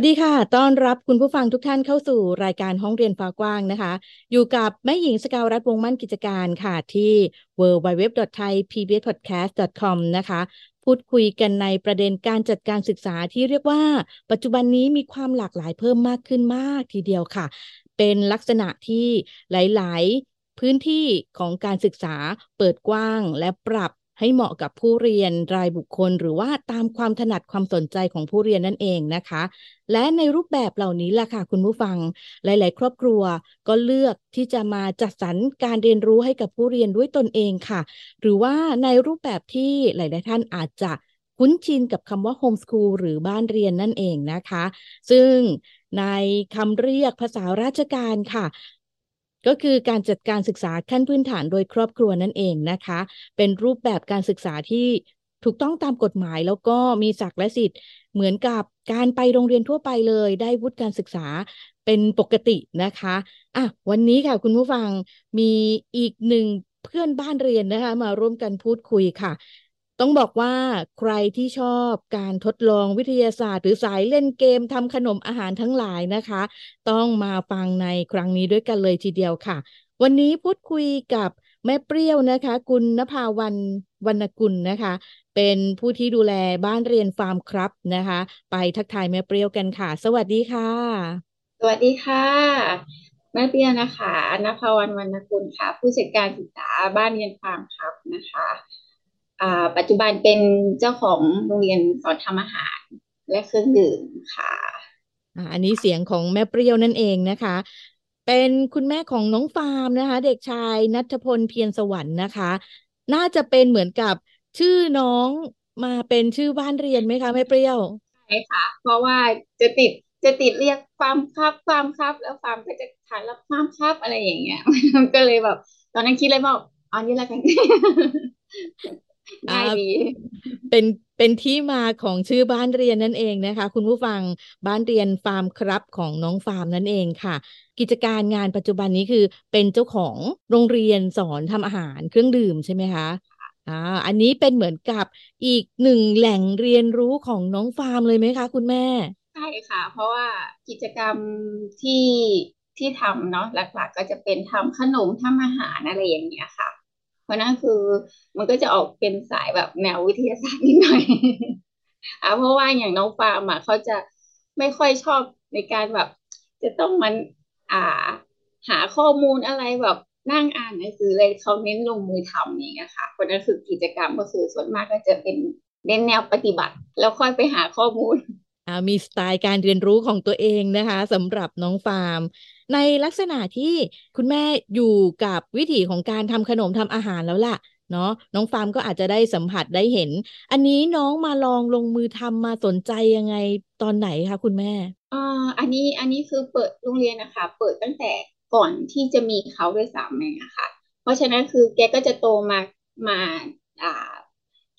วัสดีค่ะ ต้อนรับคุณผู้ฟังทุกท่านเข้าสู่รายการห้องเรียนฟ้ากว้างนะคะ อยู่กับแม่หญิงสกาวรัฐวงมั่นกิจการค่ะที่ www.thaipbspodcast.com นะคะ พูดคุยกันในประเด็นการจัดการศึกษาที่เรียกว่า ปัจจุบันนี้มีความหลากหลายเพิ่มมากขึ้นมากทีเดียวค่ะ เป็นลักษณะที่หลาย ๆ พื้นที่ของการศึกษาเปิดกว้างและปรับ ให้เหมาะกับผู้เรียนรายบุคคล หรือว่าตามความถนัดความสนใจของผู้เรียนนั่นเองนะคะ และในรูปแบบเหล่านี้ล่ะค่ะคุณผู้ฟังหลาย ๆ ครอบครัวก็เลือกที่จะมาจัดสรรการเรียนรู้ให้กับผู้เรียนด้วยตนเองค่ะ หรือว่าในรูปแบบที่หลาย ๆ ท่านอาจจะคุ้นชินกับคำว่าโฮมสคูลหรือบ้านเรียนนั่นเองนะคะ ซึ่งในคำเรียกภาษาราชการค่ะ ก็คือการจัดการศึกษาขั้นพื้นฐานโดยครอบครัวนั่นเองนะคะ เป็นรูปแบบการศึกษาที่ถูกต้องตามกฎหมายแล้วก็มีศักดิ์และสิทธิ์เหมือนกับการไปโรงเรียนทั่วไปเลย ได้วุฒิการศึกษาเป็นปกตินะคะอะวันนี้ค่ะคุณผู้ฟังมีอีกหนึ่งเพื่อนบ้านเรียนนะคะ มาร่วมกันพูดคุยค่ะ ต้องบอกว่าใครที่ชอบการทดลองวิทยาศาสตร์ หรือสายเล่นเกมทำขนมอาหารทั้งหลายนะคะ ต้องมาฟังในครั้งนี้ด้วยกันเลยทีเดียวค่ะ วันนี้พูดคุยกับแม่เปรี้ยวนะคะ คุณนภาวันวรรณกุลนะคะ เป็นผู้ที่ดูแลบ้านเรียนฟาร์มครับนะคะ ไปทักทายแม่เปรี้ยวกันค่ะ สวัสดีค่ะ สวัสดีค่ะแม่เปรี้ยวนะคะนภาวันวรรณกุลค่ะ ผู้จัดการศึกษาบ้านเรียนฟาร์มครับนะคะ ปัจจุบันเป็นเจ้าของโรงเรียนสอนทำอาหารและเครื่องดื่มค่ะอันนี้เสียงของแม่เปรี้ยวนั่นเองนะคะ เป็นคุณแม่ของน้องฟาร์มนะคะ เด็กชายนัทพลเพียรสวรรค์นะคะ น่าจะเป็นเหมือนกับชื่อน้องมาเป็นชื่อบ้านเรียนไหมคะแม่เปรี้ยวใช่ค่ะ เพราะว่าจะติดจะติดเรียกฟาร์มครับฟาร์มครับ แล้วฟาร์มก็จะทานแล้วฟาร์มครับอะไรอย่างเงี้ยก็เลยแบบ ตอนนั้นคิดเลยว่าเอานี้ละกัน ง่ายดีเป็นเป็นที่มาของชื่อบ้านเรียนนั่นเองนะคะ คุณผู้ฟังบ้านเรียนฟาร์มครับของน้องฟาร์มนั่นเองค่ะ กิจการงานปัจจุบันนี้คือเป็นเจ้าของโรงเรียนสอนทำอาหารเครื่องดื่มใช่ไหมคะอ่าอันนี้เป็นเหมือนกับอีกหนึ่งแหล่งเรียนรู้ของน้องฟาร์มเลยไหมคะ คุณแม่ใช่ค่ะ เพราะว่ากิจกรรมที่ที่ทำเนาะหลักๆ ก็จะเป็นทำขนมทำอาหารอะไรอย่างเงี้ยค่ะ เพราะนั่นคือมันก็จะออกเป็นสายแบบแนววิทยาศาสตร์นิดหน่อยอ่าเพราะว่าอย่างน้องฟาร์มอะเขาจะไม่ค่อยชอบในการแบบ จะต้องมันอ่า หาข้อมูลอะไรแบบนั่งอ่านหนังสือเลยเขาเน้นลงมือทำอย่างเงี้ยค่ะเพราะนั้นคือกิจกรรมก็คือส่วนมากก็จะเป็นเน้นแนวปฏิบัติ แล้วค่อยไปหาข้อมูลมีสไตล์การเรียนรู้ของตัวเองนะคะสำหรับน้องฟาร์ม ในลักษณะที่คุณแม่อยู่กับวิถีของการทำขนมทำอาหารแล้วล่ะเนาะน้องฟาร์มก็อาจจะได้สัมผัสได้เห็น อันนี้น้องมาลองลงมือทำมาสนใจยังไงตอนไหนคะคุณแม่อ่าอันนี้อันนี้คือเปิดโรงเรียนนะคะ เปิดตั้งแต่ก่อนที่จะมีเขาด้วยซ้ำเองนะคะเพราะฉะนั้นคือแกก็จะโตมามาอ่า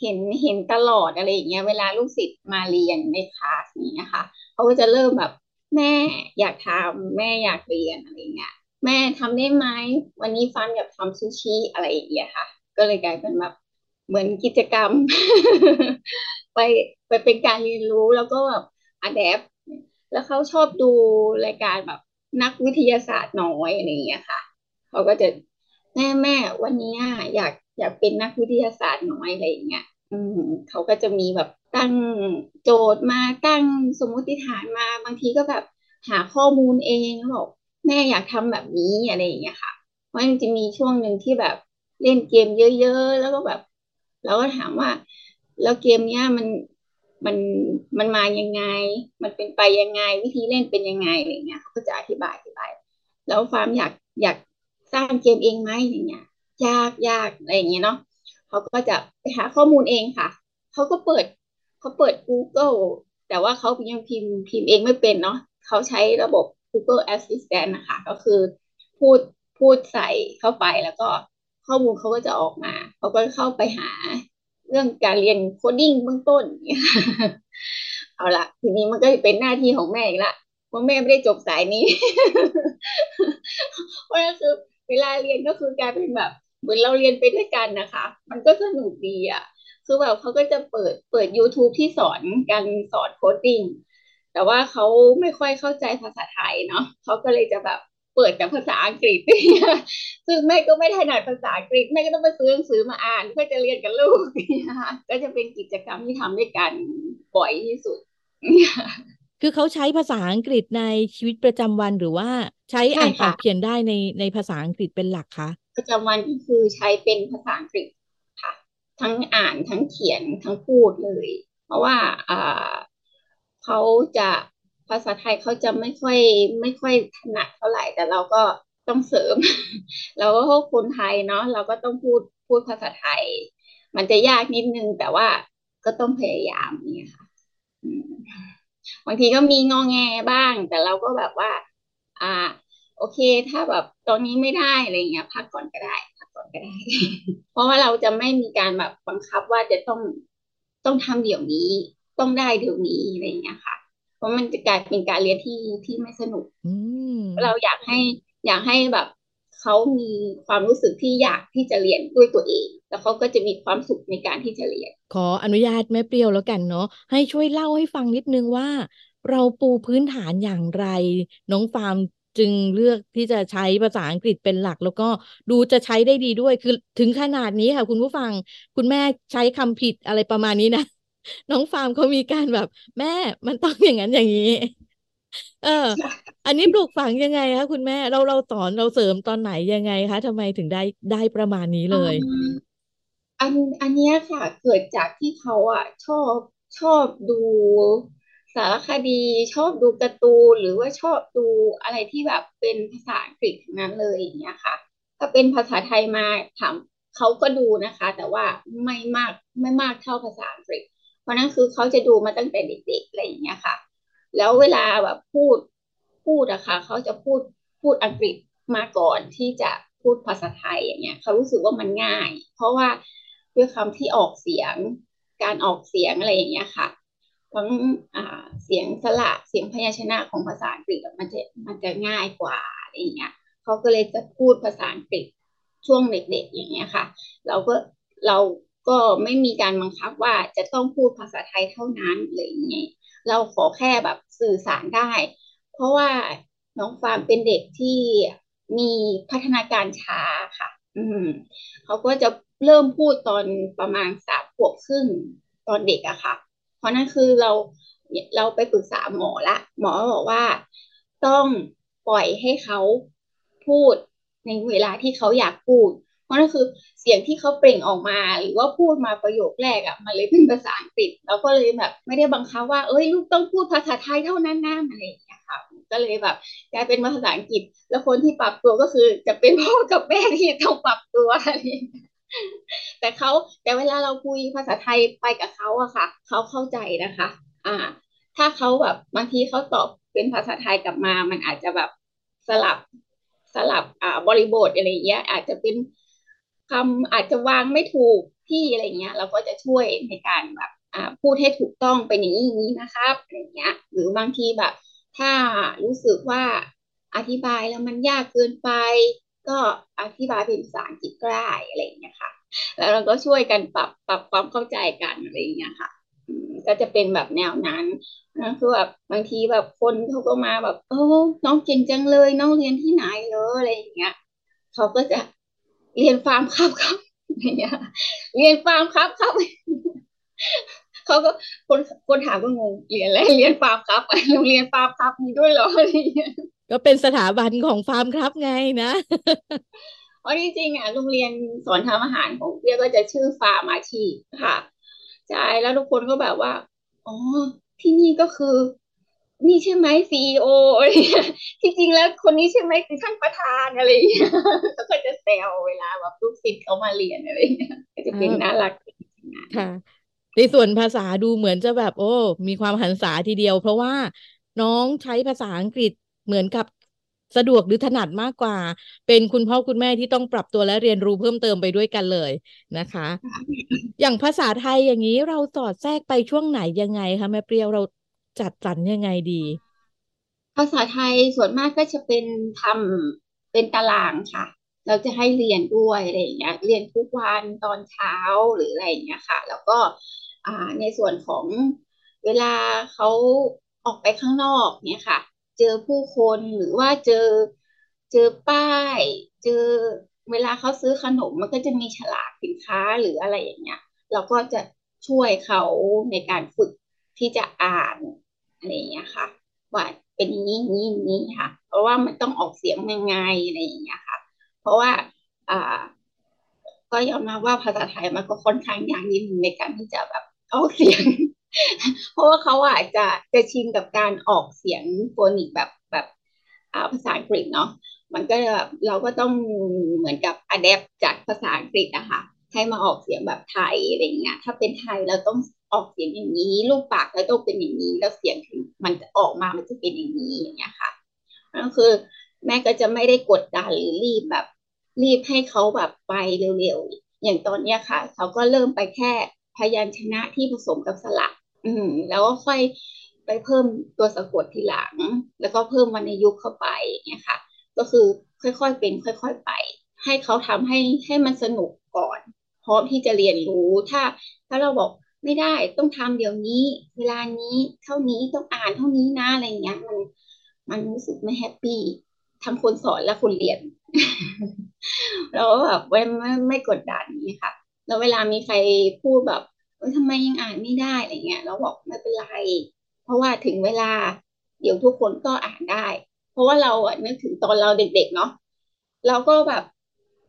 เห็นเห็นตลอดอะไรอย่างเงี้ยเวลาลูกศิษย์มาเรียนในคลาสนี้นะคะเขาก็จะเริ่มแบบ แม่อยากทำแม่อยากเรียนอะไรเงี้ยแม่ทำได้ไหมวันนี้ฟันอยากทำซูชิอะไรอย่างเงี้ยค่ะ ก็เลยกลายเป็นแบบเหมือนกิจกรรม ไปไปเป็นการเรียนรู้แล้วก็แบบอัดแอปแล้วเขาชอบดูรายการแบบนักวิทยาศาสตร์น้อยอะไรอย่างเงี้ยค่ะเขาก็จะแม่แม่วันนี้อยากอยากเป็นนักวิทยาศาสตร์น้อยอะไรอย่างเงี้ย อืมเขาก็จะมีแบบตั้งโจทย์มาตั้งสมมติฐานมาบางทีก็แบบหาข้อมูลเองแล้วบอกแม่อยากทำแบบนี้อะไรอย่างเงี้ยค่ะ เพราะมันจะมีช่วงหนึ่งที่แบบเล่นเกมเยอะ ๆ แล้วก็แบบเราก็ถามว่า แล้วเกมเนี้ยมันมันมันมายังไง มันเป็นไปยังไง วิธีเล่นเป็นยังไงอะไรเงี้ยเขาก็จะอธิบายอธิบาย แล้วฟาร์มอยากอยากสร้างเกมเองไหมอย่างเงี้ยยากยากอะไรอย่างเงี้ยเนาะ เขาก็จะไปหาข้อมูลเองค่ะ เขาก็เปิดเขาเปิด Google แต่ว่าเขายังพิมพ์พิมพ์เองไม่เป็นเนาะเขาใช้ระบบ Google Assistant นะคะ ก็คือพูดพูดใส่เข้าไปแล้วก็ข้อมูลเขาก็จะออกมา เขาก็เข้าไปหาเรื่องการเรียน coding เบื้องต้น เอาละทีนี้มันก็เป็นหน้าที่ของแม่อีกละเพราะแม่ไม่ได้จบสายนี้ เพราะนั่นคือเวลาเรียนก็คือกลายเป็นแบบ เหมือนเราเรียนไปด้วยกันนะคะ มันก็สนุกดีอะ คือแบบเขาก็จะเปิดเปิด YouTube ที่สอนการสอนโคดดิ้งแต่ว่าเขาไม่ค่อยเข้าใจภาษาไทยเนาะเขาก็เลยจะแบบเปิดแต่ภาษาอังกฤษซึ่งแม่ก็ไม่ถนัดภาษาอังกฤษแม่ก็ต้องไปซื้อหนังสือมาอ่านเพื่อจะเรียนกับลูกก็จะเป็นกิจกรรมที่ทำด้วยกันบ่อยที่สุด คือเขาใช้ภาษาอังกฤษในชีวิตประจำวันหรือว่า ใช้อ่านออกเขียนได้ในในภาษาอังกฤษเป็นหลักคะประจำวันก็คือใช้เป็นภาษาอังกฤษค่ะ ทั้งอ่านทั้งเขียนทั้งพูดเลย เพราะว่าอ่าเขาจะภาษาไทยเขาจะไม่ค่อยไม่ค่อยถนัดเท่าไหร่ แต่เราก็ต้องเสริม เราก็คนไทยเนาะเราก็ต้องพูดพูดภาษาไทย มันจะยากนิดนึงแต่ว่าก็ต้องพยายามนี่ค่ะบางทีก็มีงอแงบ้าง แต่เราก็แบบว่า อ่า โอเค ถ้าแบบตอนนี้ไม่ได้อะไรเงี้ย พักก่อนก็ได้ พักก่อนก็ได้ เพราะว่าเราจะไม่มีการแบบบังคับว่าจะต้องต้องทำเดี๋ยวนี้ ต้องได้เดี๋ยวนี้อะไรเงี้ยค่ะ เพราะมันจะกลายเป็นการเรียนที่ที่ไม่สนุกเราอยากให้อยากให้แบบเขามีความรู้สึกที่อยากที่จะเรียนด้วยตัวเอง แล้วเขาก็จะมีความสุขในการที่จะเรียน ขออนุญาตแม่เปรี้ยวแล้วกันเนาะให้ช่วยเล่าให้ฟังนิดนึงว่า เราปูพื้นฐานอย่างไร น้องฟาร์มจึงเลือกที่จะใช้ภาษาอังกฤษเป็นหลัก แล้วก็ดูจะใช้ได้ดีด้วย คือถึงขนาดนี้ค่ะ คุณผู้ฟัง คุณแม่ใช้คำผิดอะไรประมาณนี้นะ น้องฟาร์มเขามีการแบบ แม่มันต้องอย่างนั้นอย่างนี้ เออ อันนี้ปลูกฝังยังไงคะคุณแม่เราเราสอนเราเสริมตอนไหนยังไงคะทำไมถึงได้ได้ประมาณนี้เลย อันอันนี้ค่ะ เกิดจากที่เขาอะ ชอบชอบดู สารคดีชอบดูการ์ตูนหรือว่าชอบดูอะไรที่แบบเป็นภาษาอังกฤษนั้นเลยอย่างเงี้ยค่ะ ถ้าเป็นภาษาไทยมาถามเขาก็ดูนะคะ แต่ว่าไม่มากไม่มากเท่าภาษาอังกฤษ เพราะนั้นคือเขาจะดูมาตั้งแต่เด็กๆอะไรอย่างเงี้ยค่ะ แล้วเวลาแบบพูดพูดอะค่ะเขาจะพูดพูดอังกฤษมาก่อนที่จะพูดภาษาไทยอย่างเงี้ยเขารู้สึกว่ามันง่าย เพราะว่าด้วยคำที่ออกเสียงการออกเสียงอะไรอย่างเงี้ยค่ะ ทั้งเสียงสระเสียงพยัญชนะของภาษาอังกฤษมันจะมันจะง่ายกว่าอะไรอย่างเงี้ยเขาก็เลยจะพูดภาษาอังกฤษช่วงเด็กๆอย่างเงี้ยค่ะ เราก็เราก็ไม่มีการบังคับว่าจะต้องพูดภาษาไทยเท่านั้นอะไรอย่างเงี้ยเราขอแค่แบบสื่อสารได้ เพราะว่าน้องฟาร์มเป็นเด็กที่มีพัฒนาการช้าค่ะ อืมเขาก็จะเริ่มพูดตอนประมาณสามขวบครึ่งตอนเด็กอะค่ะ เพราะนั่นคือเราเราไปปรึกษาหมอละ หมอบอกว่าต้องปล่อยให้เขาพูดในเวลาที่เขาอยากพูด เพราะนั่นคือเสียงที่เขาเปล่งออกมา หรือว่าพูดมาประโยคแรกอะ่ะมันเลยเป็นภาษาอังกฤษแล้วก็เลยแบบ ไม่ได้บังคับว่าเอ้ยลูกต้องพูดภาษาไทยเท่านั้นนะอะไรอย่างเงี้ยค่ะก็เลยแบบกลายเป็นภาษาอังกฤษ แล้วคนที่ปรับตัวก็คือจะเป็นพ่อกับแม่ที่ต้องปรับตัวอะไร แต่เขาแต่เวลาเราคุยภาษาไทยไปกับเขาอะค่ะเขาเข้าใจนะคะ อ่า ถ้าเขาแบบบางทีเขาตอบเป็นภาษาไทยกลับมา มันอาจจะแบบสลับสลับอ่าบริบทอะไรเงี้ย อาจจะเป็นคำอาจจะวางไม่ถูกที่อะไรเงี้ย เราก็จะช่วยในการแบบพูดให้ถูกต้องเป็นอย่างนี้นะครับอะไรเงี้ย หรือบางทีแบบ ถ้ารู้สึกว่าอธิบายแล้วมันยากเกินไป ก็อธิบายเป็นภาษาอังกฤษก็ได้อะไรเงี้ยค่ะ แล้วเราก็ช่วยกันปรับปรับความเข้าใจกันอะไรเงี้ยค่ะก็จะเป็นแบบแนวนั้นนะคือแบบบางทีแบบคนเขาก็มาแบบเออน้องเก่งจังเลยน้องเรียนที่ไหนเอออะไรอย่างเงี้ยเขาก็จะเรียนฟาร์มครับครับอย่างเงี้ยเรียนฟาร์มครับครับ เขาก็คนคนถามก็งงเรียนอะไรเรียนฟาร์มครับโรงเรียนฟาร์มครับมีด้วยเหรออะไรเงี้ยก็เป็นสถาบันของฟาร์มครับไงนะเพราะจริงๆอะโรงเรียนสอนทำอาหารของเรียกก็จะชื่อฟาร์มอาชีพค่ะใช่แล้วทุกคนก็แบบว่าอ๋อที่นี่ก็คือ นี่ใช่ไหมซีโออะไรที่จริงแล้วคนนี้ใช่ไหมคือท่านประธานอะไรอย่างเงี้ยเขาก็จะแซวเวลาแบบลูกศิษย์เขามาเรียนอะไรเงี้ยก็จะเป็นน่ารักค่ะ ในส่วนภาษาดูเหมือนจะแบบ โอ้ มีความหันษาทีเดียว เพราะว่าน้องใช้ภาษาอังกฤษเหมือนกับสะดวกหรือถนัดมากกว่า เป็นคุณพ่อคุณแม่ที่ต้องปรับตัวและเรียนรู้เพิ่มเติมไปด้วยกันเลยนะคะ อย่างภาษาไทยอย่างนี้เราสอดแทรกไปช่วงไหนยังไงคะแม่เปรี้ยวเราจัดสรรยังไงดี ภาษาไทยส่วนมากก็จะเป็นทำเป็นตารางค่ะ เราจะให้เรียนด้วยอะไรอย่างเงี้ย เรียนทุกวันตอนเช้าหรืออะไรอย่างเงี้ยค่ะ แล้วก็ อ่าในส่วนของเวลาเขาออกไปข้างนอกเนี่ยค่ะ เจอผู้คนหรือว่าเจอเจอป้าย เจอเวลาเขาซื้อขนมมันก็จะมีฉลากสินค้าหรืออะไรอย่างเงี้ย เราก็จะช่วยเขาในการฝึกที่จะอ่านอะไรอย่างเงี้ยค่ะ ว่าเป็นนี้นี้นี้ค่ะ เพราะว่ามันต้องออกเสียงยังไงอะไรอย่างเงี้ยค่ะ เพราะว่าอ่าก็ยอมรับว่าภาษาไทยมันก็ค่อนข้างยากนิดนึงในการที่จะแบบ ออกเสียง เพราะว่าเขาอาจจะจะชินกับการออกเสียงโฟนิกแบบแบบภาษาอังกฤษเนาะมันก็เราก็ต้องเหมือนกับอัดแอปจากภาษาอังกฤษอะค่ะให้มาออกเสียงแบบไทยอะไรเงี้ยถ้าเป็นไทยเราต้องออกเสียงอย่างนี้รูปปากเราต้องเป็นอย่างนี้แล้วเสียงถึงมันจะออกมามันจะเป็นอย่างนี้อย่างเงี้ยค่ะก็คือแม่ก็จะไม่ได้กดดันหรือรีบแบบ รีบให้เขาแบบไปเร็วๆอย่างตอนเนี้ยค่ะเขาก็เริ่มไปแค่ พยัญชนะที่ผสมกับสระอืม แล้วก็ค่อยไปเพิ่มตัวสะกดทีหลัง แล้วก็เพิ่มวรรณยุกต์เข้าไปเงี้ยค่ะ ก็คือค่อยๆเป็น ค่อย ๆ ไป ให้เขาทำให้ให้มันสนุกก่อน พร้อมที่จะเรียนรู้ถ้า ถ้าเราบอกไม่ได้ต้องทำเดี๋ยวนี้ เวลานี้เท่านี้ต้องอ่านเท่านี้นะอะไรเงี้ยมันมันรู้สึกไม่แฮปปี้ทั้งคนสอนและคนเรียนเราแบบไม่ไม่กดดันนี่ค่ะ แล้วเวลามีใครพูดแบบ เอ้ยทำไมยังอ่านไม่ได้อะไรเงี้ยเราบอกไม่เป็นไร เพราะว่าถึงเวลา เดี๋ยวทุกคนก็อ่านได้ เพราะว่าเราอะนึกถึงตอนเราเด็ก ๆ เนาะเราก็แบบ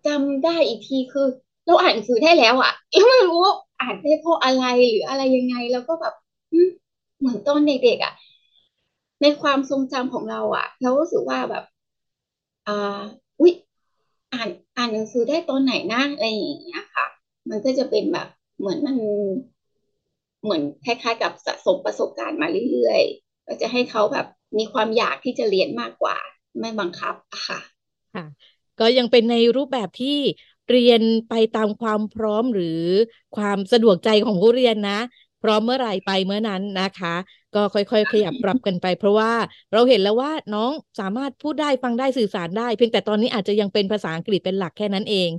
จำได้อีกทีคือ เราอ่านหนังสือได้แล้วอะแล้วไม่รู้ว่าอ่านได้เพราะอะไรหรืออะไรยังไงแล้วก็แบบเหมือนตอนเด็กๆอะในความทรงจำของเราอะเรารู้สึกว่าแบบอ่าอุ๊ยอ่านอ่านหนังสือได้ตอนไหนนะอะไรอย่างเงี้ยค่ะ มันก็จะเป็นแบบ เหมือนมันเหมือนคล้ายๆ กับสะสมประสบการณ์มาเรื่อยๆก็จะให้เขาแบบมีความอยากที่จะเรียนมากกว่า ไม่บังคับค่ะค่ะ ก็ยังเป็นในรูปแบบที่เรียนไปตามความพร้อมหรือความสะดวกใจของผู้เรียนนะ พร้อมเมื่อไหร่ไปเมื่อนั้นนะคะ ก็ค่อยๆ ขยับปรับกันไป เพราะว่าเราเห็นแล้วว่าน้องสามารถพูดได้ฟังได้สื่อสารได้ เพียงแต่ตอนนี้อาจจะยังเป็นภาษาอังกฤษเป็นหลักแค่นั้นเอง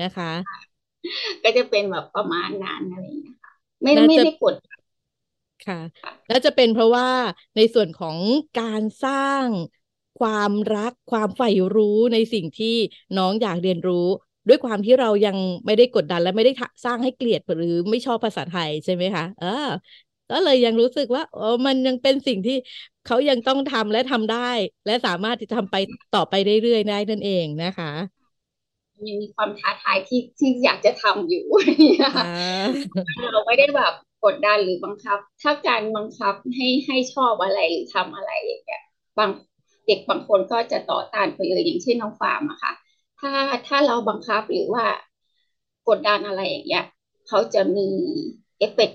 นะคะ ก็จะเป็นแบบประมาณนั้นอะไรอย่างเงี้ยค่ะไม่ไม่ได้กดค่ะ แล้วจะเป็นเพราะว่าในส่วนของการสร้างความรักความใฝ่รู้ในสิ่งที่น้องอยากเรียนรู้ ด้วยความที่เรายังไม่ได้กดดันและไม่ได้สร้างให้เกลียดหรือไม่ชอบภาษาไทยใช่ไหมคะเออก็เลยยังรู้สึกว่าเออมันยังเป็นสิ่งที่เขายังต้องทำและทำได้ และสามารถที่จะทำไปต่อไปเรื่อยๆได้นั่นเองนะคะ ยังมีความท้าทายที่ที่อยากจะทำอยู่เราไม่ได้แบบกดดันหรือบังคับ ถ้าการบังคับให้ให้ชอบอะไรหรือทำอะไรอย่างเงี้ยบางเด็กบางคนก็จะต่อต้านไปเลยอย่างเช่นน้องฟาร์มอะค่ะ ถ้าถ้าเราบังคับหรือว่ากดดันอะไรอย่างเงี้ยเขาจะมีเอฟเฟก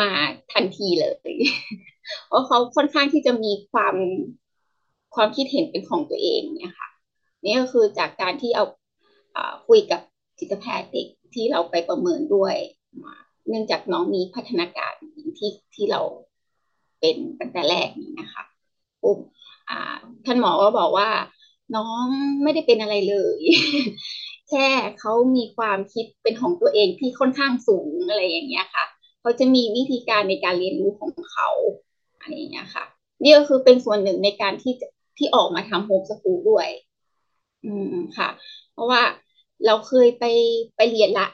มาทันทีเลยเพราะเขาค่อนข้างที่จะมีความความคิดเห็นเป็นของตัวเองเนี่ยค่ะนี่ก็คือจากการที่เอา คุยกับจิตแพทย์เด็กที่เราไปประเมินด้วย เนื่องจากน้องมีพัฒนาการที่ที่เราเป็นตั้งแต่แรกนี่นะคะปุ๊บท่านหมอก็บอกว่า น้องไม่ได้เป็นอะไรเลย แค่เขามีความคิดเป็นของตัวเองที่ค่อนข้างสูงอะไรอย่างเงี้ยค่ะเขาจะมีวิธีการในการเรียนรู้ของเขาอะไรอย่างเงี้ยค่ะนี่ก็คือเป็นส่วนหนึ่งในการที่ที่ออกมาทำโฮมสกูลด้วย อืมค่ะ เพราะว่า เราเคยไปไปเรียนละ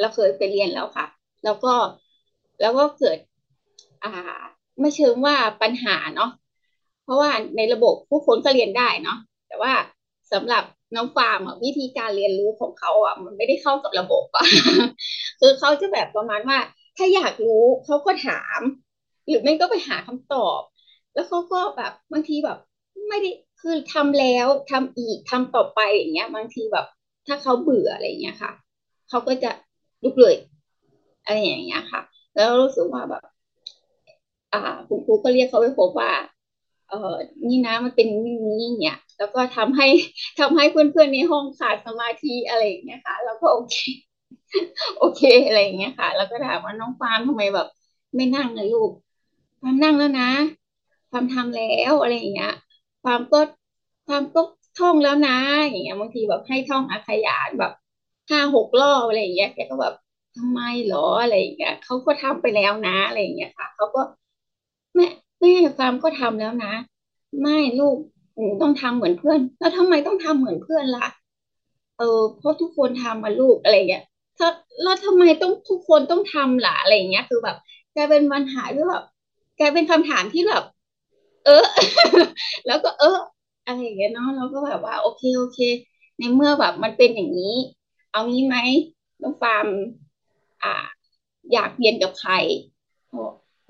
เราเคยไปเรียนแล้วค่ะ แล้วก็แล้วก็เกิด อ่า ไม่เชิงว่าปัญหาเนาะเพราะว่าในระบบผู้คนก็เรียนได้เนาะแต่ว่าสำหรับน้องฟาร์มวิธีการเรียนรู้ของเขาอะมันไม่ได้เข้ากับระบบอะคือเขาจะแบบประมาณว่า ถ้าอยากรู้เขาก็ถาม หรือไม่ก็ไปหาคำตอบ แล้วเขาก็แบบบางทีแบบ ไม่ได้คือทำแล้วทำอีกทำต่อไปอย่างเงี้ย บางทีแบบ ถ้าเขาเบื่ออะไรเงี้ยค่ะ เขาก็จะลุกเลย อะไรอย่างเงี้ยค่ะ แล้วรู้สึกว่าแบบ อ่าคุณครูก็เรียกเขาไปพบว่า เออนี่นะมันเป็นนี้เนี่ย แล้วก็ทำให้ทำให้เพื่อนๆในห้องขาดสมาธิอะไรอย่างเงี้ยค่ะ แล้วก็โอเค โอเคอะไรอย่างเงี้ยค่ะ แล้วก็ถามว่าน้องฟาร์มทำไมแบบ ไม่นั่งเลยลูกฟาร์มนั่งแล้วนะฟาร์มทำแล้วอะไรอย่างเงี้ยฟาร์มก็ฟามก็ ท่องแล้วนะ อย่างเงี้ยบางทีแบบให้ท่องอาขยานแบบห้าหกรอบอะไรอย่างเงี้ยแกก็แบบทำไมหรออะไรอย่างเงี้ยเขาก็ทำไปแล้วนะอะไรอย่างเงี้ยค่ะเขาก็แม่แม่ฟาร์มก็ทำแล้วนะ ไม่ลูกหนูต้องทำเหมือนเพื่อน แล้วทำไมต้องทำเหมือนเพื่อนล่ะ เออเพราะทุกคนทำมาลูกอะไรเงี้ยถ้าแล้วทำไมต้องทุกคนต้องทำล่ะอะไรเงี้ย คือแบบกลายเป็นปัญหาที่แบบกลายเป็นคำถามที่แบบ เออ แล้วก็เออ อะไรอย่างเงี้ยเนาะเราก็แบบว่า โอเคโอเค ในเมื่อแบบมันเป็นอย่างนี้ เอางี้ไหมน้องฟาร์มอ่า อยากเรียนกับใคร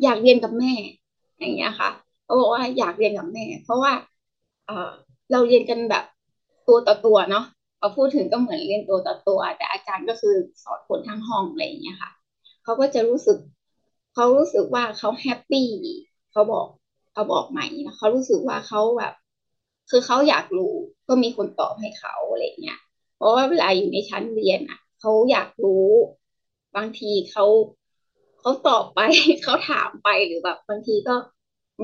อยากเรียนกับแม่ อย่างเงี้ยค่ะเขาบอกว่าอยากเรียนกับแม่ เพราะว่าเออเราเรียนกันแบบตัวต่อตัวเนาะพอพูดถึงก็เหมือนเรียนตัวต่อตัว แต่อาจารย์ก็คือสอนคนทั้งห้องอะไรอย่างเงี้ยค่ะเขาก็จะรู้สึกเขารู้สึกว่าเขาแฮปปี้เขาบอกเขาบอกใหม่นะเขารู้สึกว่าเขาแบบ คือเขาอยากรู้ก็มีคนตอบให้เขาอะไรเงี้ยเพราะว่าเวลาอยู่ในชั้นเรียนอะเขาอยากรู้บางทีเขาเขาตอบไปเขาถามไปหรือแบบบางทีก็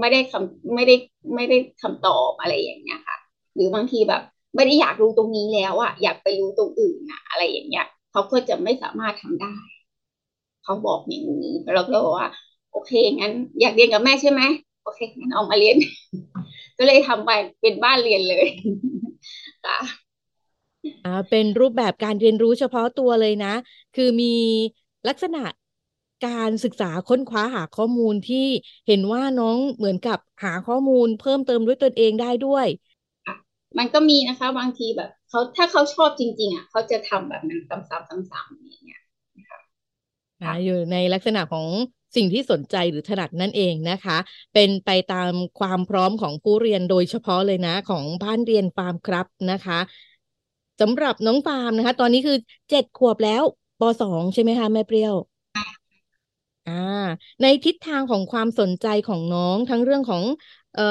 ไม่ได้คำไม่ได้ไม่ได้คำตอบอะไรอย่างเงี้ยค่ะ หรือบางทีแบบ ไม่ได้อยากรู้ตรงนี้แล้วอะอยากไปรู้ตรงอื่นอะอะไรอย่างเงี้ยเขาก็จะไม่สามารถทำได้เขาบอกอย่างนี้เราก็บอกว่า โอเคงั้น อยากเรียนกับแม่ใช่ไหมโอเคงั้นออกมาเรียน ก็เลยทำไปเป็นบ้านเรียนเลยค่ะอ่าเป็นรูปแบบการเรียนรู้เฉพาะตัวเลยนะ คือมีลักษณะการศึกษาค้นคว้าหาข้อมูลที่เห็นว่าน้องเหมือนกับหาข้อมูล เพิ่มเติมด้วยตนเองได้ด้วยมันก็มีนะคะ บางทีแบบเขาถ้าเขาชอบจริง ๆ อะเขาจะทำแบบนั้นซ้ำๆซ้ำๆอย่างเงี้ยค่ะอยู่ในลักษณะของ สิ่งที่สนใจหรือถนัดนั่นเองนะคะ เป็นไปตามความพร้อมของผู้เรียนโดยเฉพาะเลยนะของบ้านเรียนฟาร์มครับนะคะสำหรับน้องฟาร์มนะคะ ตอนนี้คือเจ็ดขวบแล้วปสองใช่ไหมคะแม่เปรี้ยวอ่าในทิศทางของความสนใจของน้องทั้งเรื่องของ เอ่อ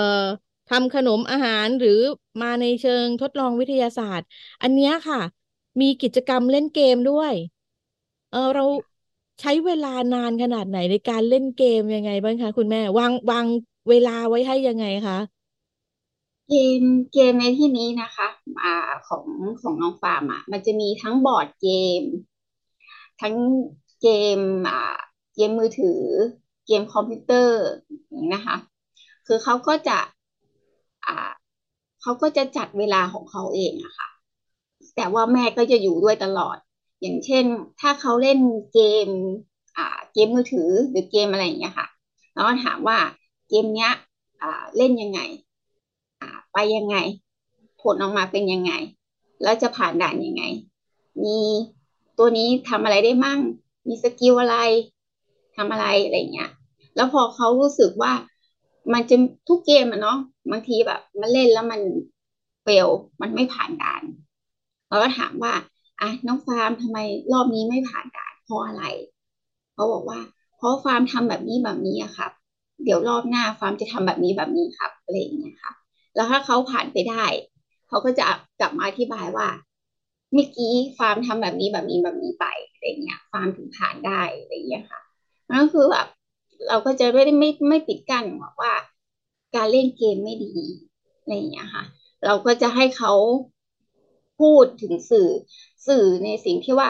ทำขนมอาหารหรือมาในเชิงทดลองวิทยาศาสตร์ อันนี้ค่ะ มีกิจกรรมเล่นเกมด้วย เออเรา ใช้เวลานานขนาดไหนในการเล่นเกมยังไงบ้างคะคุณแม่ วางวางเวลาไว้ให้ยังไงคะ เกมเกมในที่นี้นะคะอ่าของของน้องฟาร์มอะมันจะมีทั้งบอร์ดเกม ทั้งเกมอ่าเกมมือถือ เกมคอมพิวเตอร์นะคะ คือเขาก็จะอ่าเขาก็จะจัดเวลาของเขาเองอะค่ะ แต่ว่าแม่ก็จะอยู่ด้วยตลอด อย่างเช่น ถ้าเขาเล่นเกมอ่าเกมมือถือหรือเกมอะไรอย่างเงี้ยค่ะ แล้วถามว่าเกมเนี้ยอ่าเล่นยังไงไปยังไง ผลออกมาเป็นยังไง แล้วจะผ่านด่านยังไง มีตัวนี้ทำอะไรได้มั่ง มีสกิลอะไรทำอะไรอะไรเงี้ย แล้วพอเขารู้สึกว่ามันจะทุกเกมอะเนาะบางทีแบบ มันเล่นแล้วมันเฟลมันไม่ผ่านด่านเราก็ถามว่า อะน้องฟาร์มทำไมรอบนี้ไม่ผ่านด่านเพราะอะไรเขาบอกว่า เพราะฟาร์มทำแบบนี้แบบนี้อะครับ เดี๋ยวรอบหน้าฟาร์มจะทำแบบนี้แบบนี้ครับอะไรอย่างเงี้ยครับแล้วถ้าเขาผ่านไปได้เขาก็จะกลับมาอธิบายว่าเมื่อกี้ฟาร์มทำแบบนี้แบบนี้แบบนี้ไปอะไรเงี้ย ฟาร์มถึงผ่านได้อะไรเงี้ยค่ะนั่นคือแบบเราก็จะไม่ได้ไม่ไม่ปิดกั้นบอกว่า การเล่นเกมไม่ดีอะไรเงี้ยค่ะ เราก็จะให้เขา พูดถึงสื่อสื่อในสิ่งที่ว่า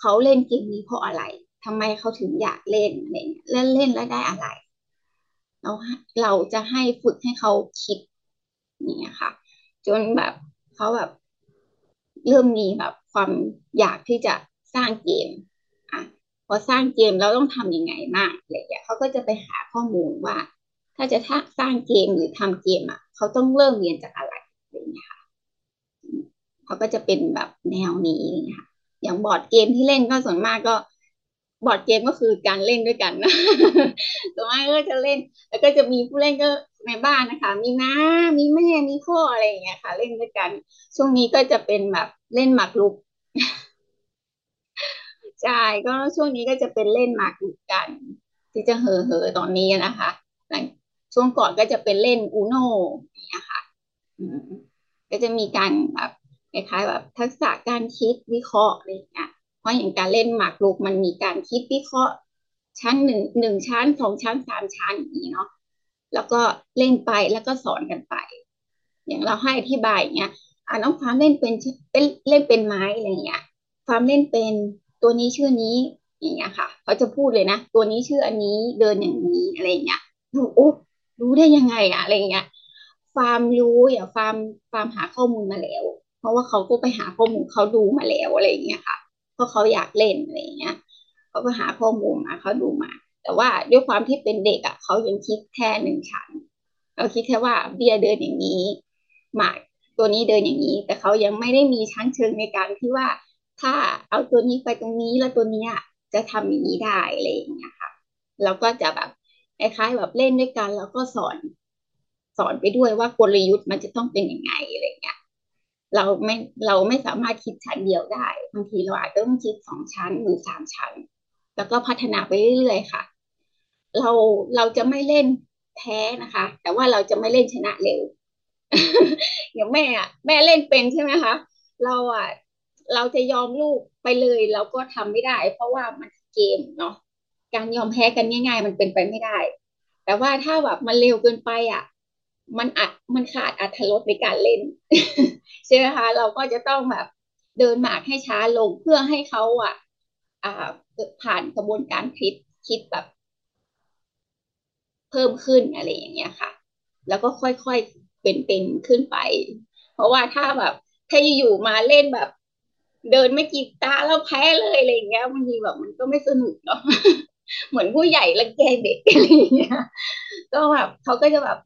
เขาเล่นเกมนี้เพราะอะไรทำไมเขาถึงอยากเล่นอะไรเงี้ยเล่นเล่นแล้วได้อะไร เราเราจะให้ฝึกให้เขาคิดนี่ค่ะ จนแบบเขาแบบเริ่มมีแบบความอยากที่จะสร้างเกมอะพอสร้างเกมแล้วต้องทำยังไงมากอะไรอย่างเงี้ยเขาก็จะไปหาข้อมูลว่า ถ้าจะสร้างเกมหรือทำเกมอะเขาต้องเริ่มเรียนจากอะไรอะไรอย่างเงี้ยค่ะ เขาก็จะเป็นแบบแนวนี้ค่ะอย่างบอร์ดเกมที่เล่นก็ส่วนมากก็บอร์ดเกมก็คือการเล่นด้วยกันนะส่วนมากก็จะเล่น แล้วก็จะมีผู้เล่นก็ในบ้านนะคะ มีน้า มีแม่ มีพ่ออะไรอย่างเงี้ยค่ะ เล่นด้วยกัน ช่วงนี้ก็จะเป็นแบบเล่นหมากรุกใช่ก็ช่วงนี้ก็จะเป็นเล่นหมากรุกกัน ที่จะเห่อเหอตอนนี้นะคะช่วงก่อนก็จะเป็นเล่นอูโน่เงี้ยค่ะก็จะมีการแบบ คล้ายๆแบบทักษะการคิดวิเคราะห์อะไรอย่างเงี้ยเพราะอย่างการเล่นหมากรุกมันมีการคิดวิเคราะห์ ชั้นหนึ่งหนึ่งชั้นสองชั้นสามชั้นอย่างนี้เนาะแล้วก็เล่นไปแล้วก็สอนกันไป อย่างเราให้อธิบายอย่างเงี้ยอ่าน้องฟามเล่นเป็นเป็นเล่นเป็นไม้อะไรเงี้ยฟามเล่นเป็นตัวนี้ชื่อนี้อย่างเงี้ยค่ะเขาจะพูดเลยนะ ตัวนี้ชื่ออันนี้เดินอย่างนี้อะไรเงี้ยดูโอ้รู้ได้ยังไงอะอะไรเงี้ยฟามรู้อย่าฟาร์มฟามหาข้อมูลมาแล้ว ราะว่าเขาก็ไปหาข้อมูลเขาดูมาแล้วอะไรอย่างเงี้ยค่ะ เพราะเขาอยากเล่นอะไรเงี้ยเขาก็หาข้อมูลมาเขาดูมา แต่ว่าด้วยความที่เป็นเด็กอะเขายังคิดแค่หนึ่งชั้นเราคิดแค่ว่าเบียเดินอย่างนี้หมากตัวนี้เดินอย่างนี้ แต่เขายังไม่ได้มีชั้นเชิงในการที่ว่าถ้าเอาตัวนี้ไปตรงนี้แล้วตัวนี้จะทำอย่างนี้ได้อะไรอย่างเงี้ยค่ะเราก็จะแบบคล้ายๆแบบเล่นด้วยกัน แล้วก็สอนสอนไปด้วยว่ากลยุทธ์มันจะต้องเป็นยังไงอะไรเงี้ย เราไม่เราไม่สามารถคิดชั้นเดียวได้บางทีเราอาจจะต้องคิดสองชั้นหรือสามชั้น แล้วก็พัฒนาไปเรื่อยๆค่ะ เราเราจะไม่เล่นแพ้นะคะ แต่ว่าเราจะไม่เล่นชนะเร็วอย่างแม่อะแม่เล่นเป็นใช่ไหมคะเราอะเราจะยอมลูกไปเลยเราก็ทำไม่ได้ เพราะว่ามันเกมเนาะการยอมแพ้กันง่าย ๆ มันเป็นไปไม่ได้ แต่ว่าถ้าแบบมันเร็วเกินไปอะ มันอัดมันขาดอัตรสในการเล่นใช่ไหมคะเราก็จะต้องแบบเดินหมากให้ช้าลงเพื่อให้เขาอะ อ่าผ่านกระบวนการคิดคิดแบบ เพิ่มขึ้นอะไรอย่างเงี้ยค่ะ แล้วก็ค่อยๆเป็นเป็นขึ้นไป เพราะว่าถ้าแบบถ้าอยู่มาเล่นแบบ เดินไม่กี่ตาแล้วแพ้เลยอะไรอย่างเงี้ยบางทีแบบมันก็ไม่สนุกเนาะเหมือนผู้ใหญ่ละแกเด็กอะไรอย่างเงี้ยก็แบบเขาก็จะแบบ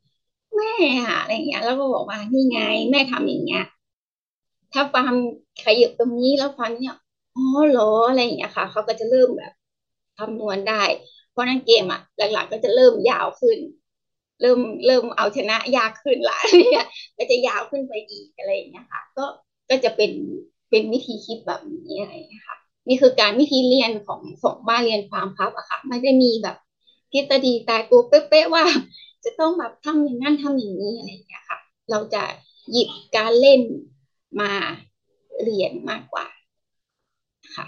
แม่อะไรเงี้ย แล้วก็บอกว่านี่ไง แม่ทำอย่างเงี้ย ถ้าฟังขยับตรงนี้แล้วฟังเนี่ยอ๋อเหรออะไรอย่างเงี้ยค่ะเขาก็จะเริ่มแบบคำนวณได้ เพราะนั้นเกมอะหลักๆก็จะเริ่มยาวขึ้น เริ่มเริ่มเอาชนะยากขึ้นละเนี่ยก็จะยาวขึ้นไปอีกอะไรอย่างเงี้ยค่ะ ก็ก็จะเป็นเป็นวิธีคิดแบบนี้อะไรค่ะ นี่คือการวิธีเรียนของของบ้านเรียนความพับอะค่ะไม่ได้มีแบบทฤษฎีตายตัวเป๊ะๆว่า จะต้องแบบทำอย่างนั้นทำอย่างนี้อะไรอย่างเงี้ยค่ะ เราจะหยิบการเล่นมาเรียนมากกว่าค่ะ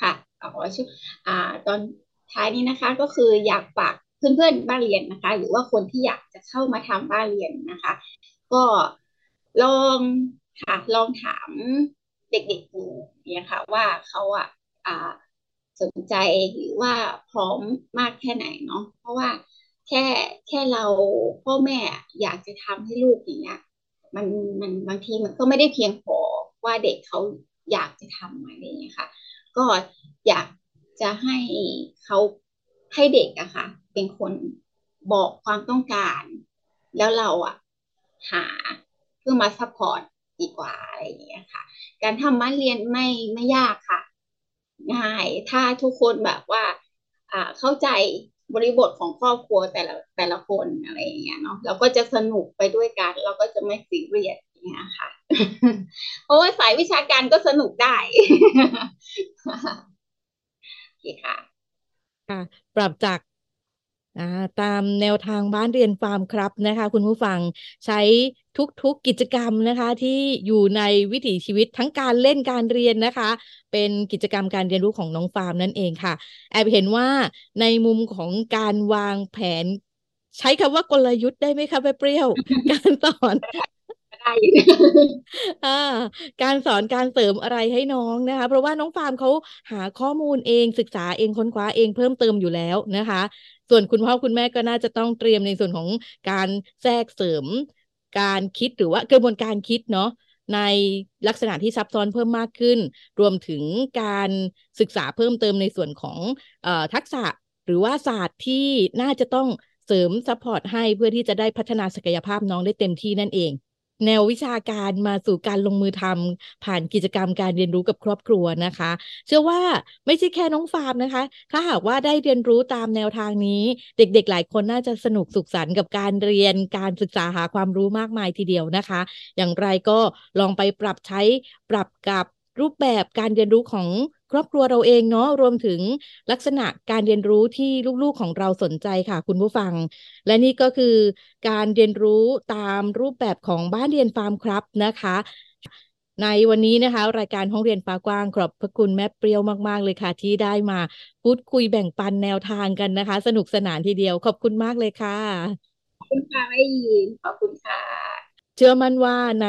ค่ะเอชุดอ่าตอนท้ายนี้นะคะก็คืออยากฝากเพื่อนๆบ้านเรียนนะคะ หรือว่าคนที่อยากจะเข้ามาทำบ้านเรียนนะคะ ก็ลองค่ะลองถามเด็กๆดูเนี่ยค่ะ ว่าเขาอะอ่าสนใจหรือว่าพร้อมมากแค่ไหนเนาะเพราะว่า แค่แค่เราพ่อแม่อยากจะทำให้ลูกอย่างเงี้ยมันมันบางทีมันก็ไม่ได้เพียงพอว่าเด็กเขาอยากจะทำอะไรอย่างเงี้ยค่ะ ก็อยากจะให้เขาให้เด็กอะค่ะ เป็นคนบอกความต้องการ แล้วเราอะหาเพื่อมา support ดีกว่าอะไรอย่างเงี้ยค่ะ การทำบ้านเรียนไม่ไม่ยากค่ะ ง่ายถ้าทุกคนแบบว่าอ่าเข้าใจ บริบทของครอบครัวแต่ละแต่ละคนอะไรอย่างเงี้ยเนาะเราก็จะสนุกไปด้วยกัน เราก็จะไม่ซีเรียสอย่างเงี้ยค่ะ เพราะว่าสายวิชาการก็สนุกได้ค่ะค่ะปรับจาก ตามแนวทางบ้านเรียนฟาร์มครับนะคะ คุณผู้ฟังใช้ทุกๆกิจกรรมนะคะ ที่อยู่ในวิถีชีวิตทั้งการเล่นการเรียนนะคะ เป็นกิจกรรมการเรียนรู้ของน้องฟาร์มนั่นเองค่ะ แอบเห็นว่าในมุมของการวางแผนใช้คำว่ากลยุทธ์ได้ไหมคะแม่เปรี้ยว การสอน ได้อ่าการสอนการเสริมอะไรให้น้องนะคะ เพราะว่าน้องฟาร์มเขาหาข้อมูลเองศึกษาเองค้นคว้าเองเพิ่มเติมอยู่แล้วนะคะ ส่วนคุณพ่อคุณแม่ก็น่าจะต้องเตรียมในส่วนของการแทรกเสริม การคิดหรือว่ากระบวนการคิดเนาะในลักษณะที่ซับซ้อนเพิ่มมากขึ้น รวมถึงการศึกษาเพิ่มเติมในส่วนของทักษะหรือว่าศาสตร์ที่น่าจะต้องเสริม support ให้เพื่อที่จะได้พัฒนาศักยภาพน้องได้เต็มที่นั่นเอง แนววิชาการมาสู่การลงมือทำผ่านกิจกรรมการเรียนรู้กับครอบครัวนะคะ เชื่อว่าไม่ใช่แค่น้องฟาร์มนะคะ ถ้าหากว่าได้เรียนรู้ตามแนวทางนี้ เด็กๆ หลายคนน่าจะสนุกสุขสันต์กับการเรียนการศึกษาหาความรู้มากมายทีเดียวนะคะ อย่างไรก็ลองไปปรับใช้ปรับกับรูปแบบการเรียนรู้ของ รอบครัวเราเองเนาะรวมถึงลักษณะการเรียนรู้ที่ลูกๆของเราสนใจค่ะ คุณผู้ฟัง และนี่ก็คือการเรียนรู้ตามรูปแบบของบ้านเรียนฟาร์มครับนะคะในวันนี้นะคะ รายการห้องเรียนฟ้ากว้างขอบพระคุณแม่เปรี้ยวมาก ๆ เลยค่ะ ที่ได้มาพูดคุยแบ่งปันแนวทางกันนะคะ สนุกสนานทีเดียวขอบคุณมากเลยค่ะ ขอบคุณค่ะแม่ยินขอบคุณค่ะ เชื่อมั่นว่าใน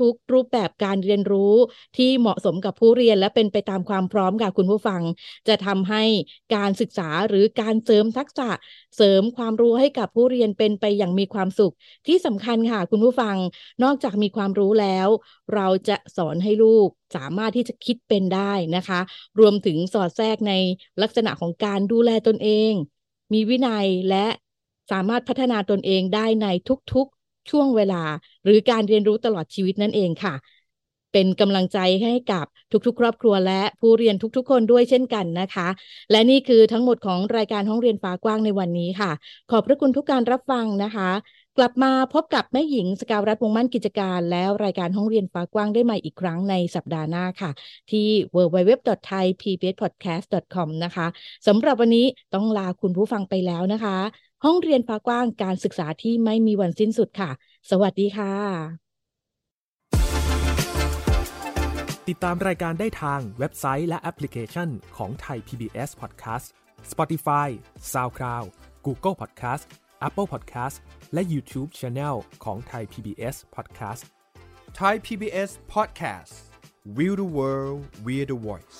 ทุกๆ รูปแบบการเรียนรู้ที่เหมาะสมกับผู้เรียนและเป็นไปตามความพร้อมค่ะคุณผู้ฟัง จะทำให้การศึกษาหรือการเสริมทักษะเสริมความรู้ให้กับผู้เรียนเป็นไปอย่างมีความสุข ที่สำคัญค่ะคุณผู้ฟังนอกจากมีความรู้แล้ว เราจะสอนให้ลูกสามารถที่จะคิดเป็นได้นะคะ รวมถึงสอดแทรกในลักษณะของการดูแลตนเอง มีวินัยและสามารถพัฒนาตนเองได้ในทุกๆ ช่วงเวลา หรือการเรียนรู้ตลอดชีวิตนั่นเองค่ะ เป็นกำลังใจให้กับทุกๆ ครอบครัวและผู้เรียนทุกๆ คนด้วยเช่นกันนะคะ และนี่คือทั้งหมดของรายการห้องเรียนฟ้ากว้างในวันนี้ค่ะ ขอบพระคุณทุกการรับฟังนะคะกลับมาพบกับแม่หญิงสกาวรัฐวงมั่นกิจการ แล้วรายการห้องเรียนฟ้ากว้างได้ใหม่อีกครั้งในสัปดาห์หน้าค่ะ ที่ www.thaipbspodcast.com นะคะสำหรับวันนี้ต้องลาคุณผู้ฟังไปแล้วนะคะ ห้องเรียนฟ้ากว้างการศึกษาที่ไม่มีวันสิ้นสุดค่ะ สวัสดีค่ะ ติดตามรายการได้ทางเว็บไซต์และแอปพลิเคชันของไทย PBS Podcast Spotify SoundCloud Google Podcast Apple Podcast และ YouTube Channel ของไทย PBS Podcast Thai PBS Podcast We the World We the Voice